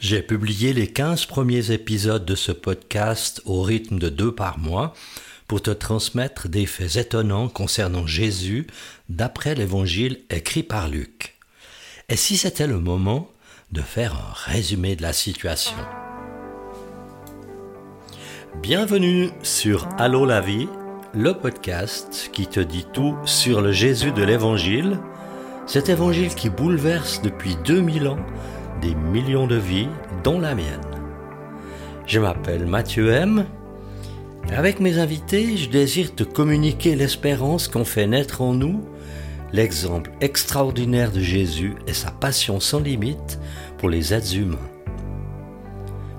J'ai publié les 15 premiers épisodes de ce podcast au rythme de deux par mois pour te transmettre des faits étonnants concernant Jésus d'après l'évangile écrit par Luc. Et si c'était le moment de faire un résumé de la situation? Bienvenue sur Allô la vie, le podcast qui te dit tout sur le Jésus de l'évangile, cet évangile qui bouleverse depuis 2000 ans des millions de vies, dont la mienne. Je m'appelle Mathieu M. Avec mes invités, je désire te communiquer l'espérance qu'on fait naître en nous, l'exemple extraordinaire de Jésus et sa passion sans limite pour les êtres humains.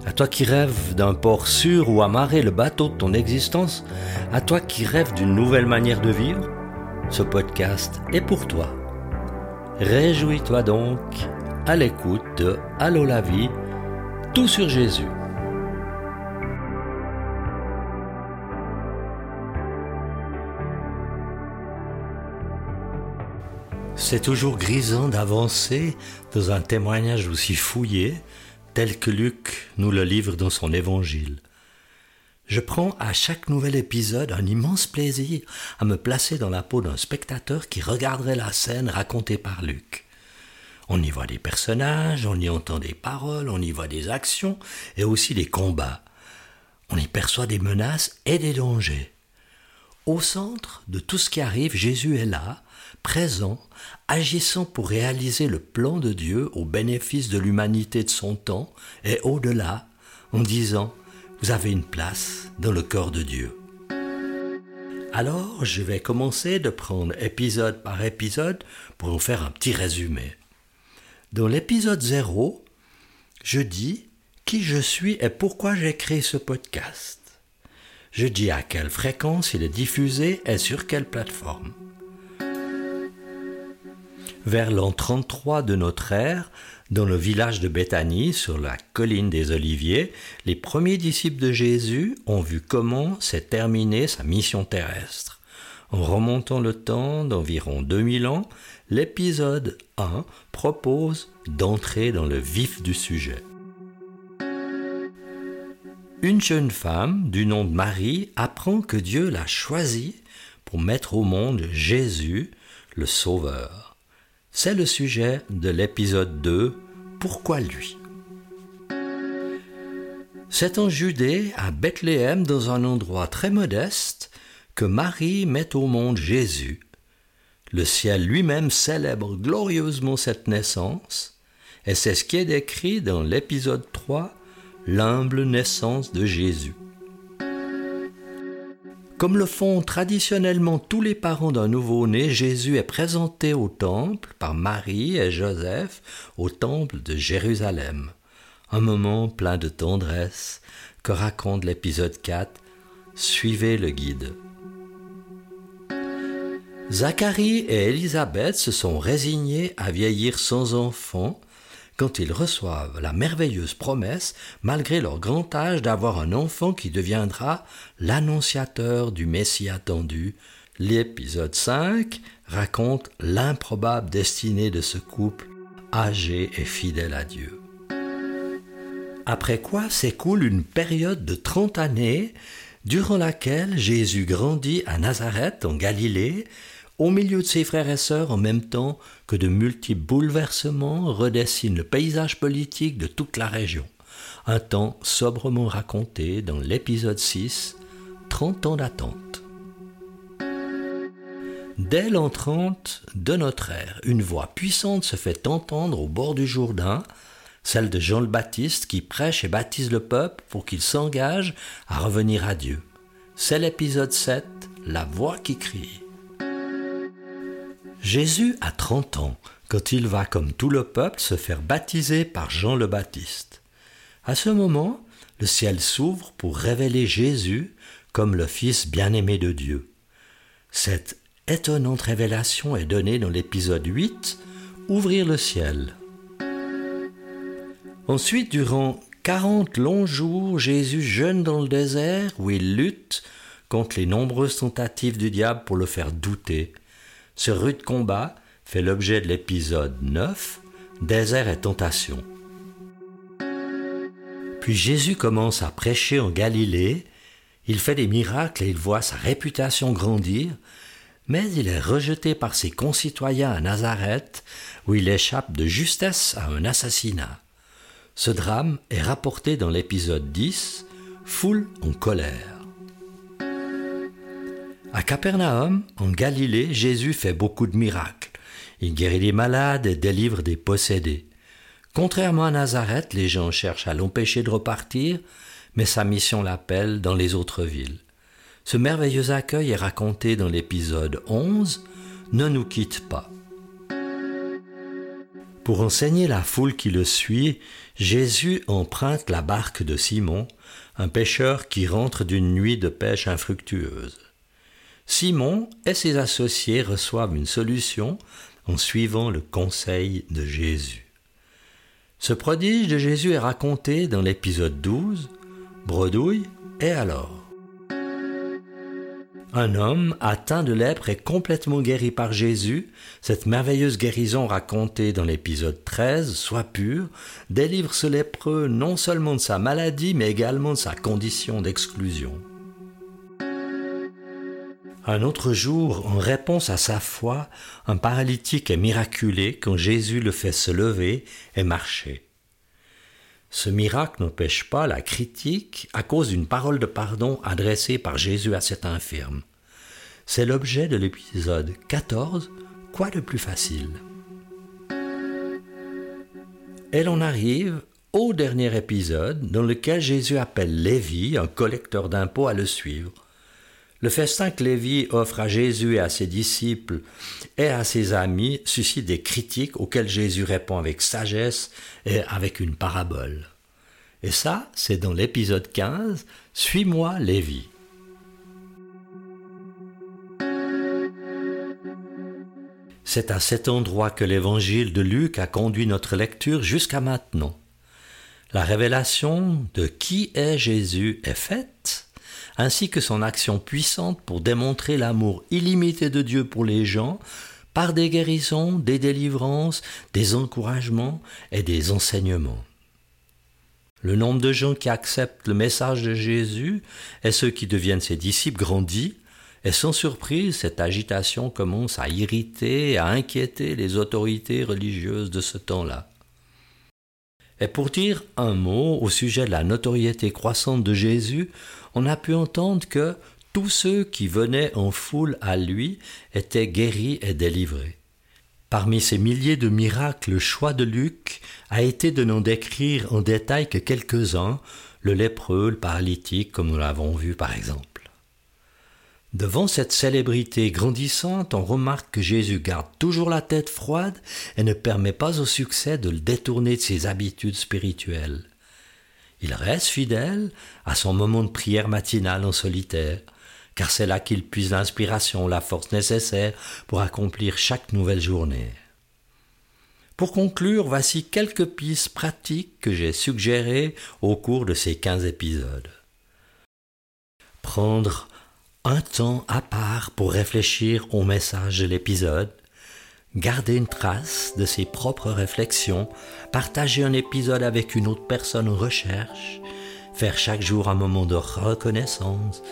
À toi qui rêves d'un port sûr où amarrer le bateau de ton existence, à toi qui rêves d'une nouvelle manière de vivre, ce podcast est pour toi. Réjouis-toi donc à l'écoute de Allô la vie, tout sur Jésus. C'est toujours grisant d'avancer dans un témoignage aussi fouillé, tel que Luc nous le livre dans son évangile. Je prends à chaque nouvel épisode un immense plaisir à me placer dans la peau d'un spectateur qui regarderait la scène racontée par Luc. On y voit des personnages, on y entend des paroles, on y voit des actions et aussi des combats. On y perçoit des menaces et des dangers. Au centre de tout ce qui arrive, Jésus est là, présent, agissant pour réaliser le plan de Dieu au bénéfice de l'humanité de son temps et au-delà, en disant Vous avez une place dans le corps de Dieu. Alors, je vais commencer de prendre épisode par épisode pour vous faire un petit résumé. Dans l'épisode 0, je dis qui je suis et pourquoi j'ai créé ce podcast. Je dis à quelle fréquence il est diffusé et sur quelle plateforme. Vers l'an 33 de notre ère, dans le village de Béthanie, sur la colline des Oliviers, les premiers disciples de Jésus ont vu comment s'est terminée sa mission terrestre. En remontant le temps d'environ 2000 ans, l'épisode 1 propose d'entrer dans le vif du sujet. Une jeune femme du nom de Marie apprend que Dieu l'a choisie pour mettre au monde Jésus, le Sauveur. C'est le sujet de l'épisode 2, Pourquoi lui? C'est en Judée, à Bethléem, dans un endroit très modeste, que Marie met au monde Jésus, le ciel lui-même célèbre glorieusement cette naissance, et c'est ce qui est décrit dans l'épisode 3, l'humble naissance de Jésus. Comme le font traditionnellement tous les parents d'un nouveau-né, Jésus est présenté au temple par Marie et Joseph au temple de Jérusalem. Un moment plein de tendresse que raconte l'épisode 4. Suivez le guide. Zacharie et Élisabeth se sont résignés à vieillir sans enfant quand ils reçoivent la merveilleuse promesse, malgré leur grand âge, d'avoir un enfant qui deviendra l'annonciateur du Messie attendu. L'épisode 5 raconte l'improbable destinée de ce couple âgé et fidèle à Dieu. Après quoi s'écoule une période de trente années durant laquelle Jésus grandit à Nazareth en Galilée au milieu de ses frères et sœurs en même temps que de multiples bouleversements redessinent le paysage politique de toute la région. Un temps sobrement raconté dans l'épisode 6, 30 ans d'attente. Dès l'an 30 de notre ère, une voix puissante se fait entendre au bord du Jourdain, celle de Jean le Baptiste qui prêche et baptise le peuple pour qu'il s'engage à revenir à Dieu. C'est l'épisode 7, la voix qui crie. Jésus a 30 ans quand il va, comme tout le peuple, se faire baptiser par Jean le Baptiste. À ce moment, le ciel s'ouvre pour révéler Jésus comme le Fils bien-aimé de Dieu. Cette étonnante révélation est donnée dans l'épisode 8, Ouvrir le ciel. Ensuite, durant quarante longs jours, Jésus jeûne dans le désert où il lutte contre les nombreuses tentatives du diable pour le faire douter. Ce rude combat fait l'objet de l'épisode 9, Désert et tentation. Puis Jésus commence à prêcher en Galilée, il fait des miracles et il voit sa réputation grandir, mais il est rejeté par ses concitoyens à Nazareth, où il échappe de justesse à un assassinat. Ce drame est rapporté dans l'épisode 10, Foule en colère. À Capernaum, en Galilée, Jésus fait beaucoup de miracles. Il guérit les malades et délivre des possédés. Contrairement à Nazareth, les gens cherchent à l'empêcher de repartir, mais sa mission l'appelle dans les autres villes. Ce merveilleux accueil est raconté dans l'épisode 11, Ne nous quitte pas. Pour enseigner la foule qui le suit, Jésus emprunte la barque de Simon, un pêcheur qui rentre d'une nuit de pêche infructueuse. Simon et ses associés reçoivent une solution en suivant le conseil de Jésus. Ce prodige de Jésus est raconté dans l'épisode 12, Bredouille et alors. Un homme atteint de lèpre est complètement guéri par Jésus. Cette merveilleuse guérison racontée dans l'épisode 13, Sois pur, délivre ce lépreux non seulement de sa maladie, mais également de sa condition d'exclusion. Un autre jour, en réponse à sa foi, un paralytique est miraculé quand Jésus le fait se lever et marcher. Ce miracle n'empêche pas la critique à cause d'une parole de pardon adressée par Jésus à cet infirme. C'est l'objet de l'épisode 14, Quoi de plus facile? Et l'on arrive au dernier épisode dans lequel Jésus appelle Lévi, un collecteur d'impôts, à le suivre. Le festin que Lévi offre à Jésus et à ses disciples et à ses amis suscite des critiques auxquelles Jésus répond avec sagesse et avec une parabole. Et ça, c'est dans l'épisode 15, Suis-moi Lévi. C'est à cet endroit que l'évangile de Luc a conduit notre lecture jusqu'à maintenant. La révélation de qui est Jésus est faite ainsi que son action puissante pour démontrer l'amour illimité de Dieu pour les gens par des guérisons, des délivrances, des encouragements et des enseignements. Le nombre de gens qui acceptent le message de Jésus et ceux qui deviennent ses disciples grandit, et sans surprise, cette agitation commence à irriter et à inquiéter les autorités religieuses de ce temps-là. Et pour dire un mot au sujet de la notoriété croissante de Jésus, on a pu entendre que tous ceux qui venaient en foule à lui étaient guéris et délivrés. Parmi ces milliers de miracles, le choix de Luc a été de n'en décrire en détail que quelques-uns, le lépreux, le paralytique, comme nous l'avons vu par exemple. Devant cette célébrité grandissante, on remarque que Jésus garde toujours la tête froide et ne permet pas au succès de le détourner de ses habitudes spirituelles. Il reste fidèle à son moment de prière matinale en solitaire, car c'est là qu'il puise l'inspiration, la force nécessaire pour accomplir chaque nouvelle journée. Pour conclure, voici quelques pistes pratiques que j'ai suggérées au cours de ces quinze épisodes. Prendre un temps à part pour réfléchir au message de l'épisode, garder une trace de ses propres réflexions, partager un épisode avec une autre personne en recherche, faire chaque jour un moment de reconnaissance,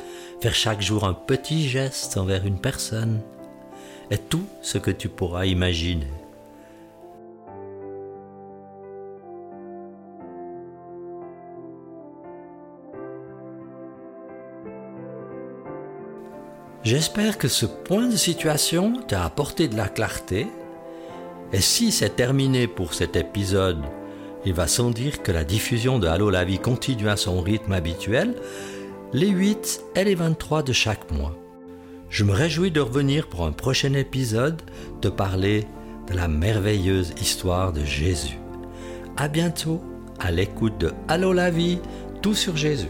faire chaque jour un petit geste envers une personne, et tout ce que tu pourras imaginer. J'espère que ce point de situation t'a apporté de la clarté. Et si c'est terminé pour cet épisode, il va sans dire que la diffusion de Allo la vie continue à son rythme habituel, les 8 et les 23 de chaque mois. Je me réjouis de revenir pour un prochain épisode, te parler de la merveilleuse histoire de Jésus. À bientôt, à l'écoute de Allo la vie, tout sur Jésus.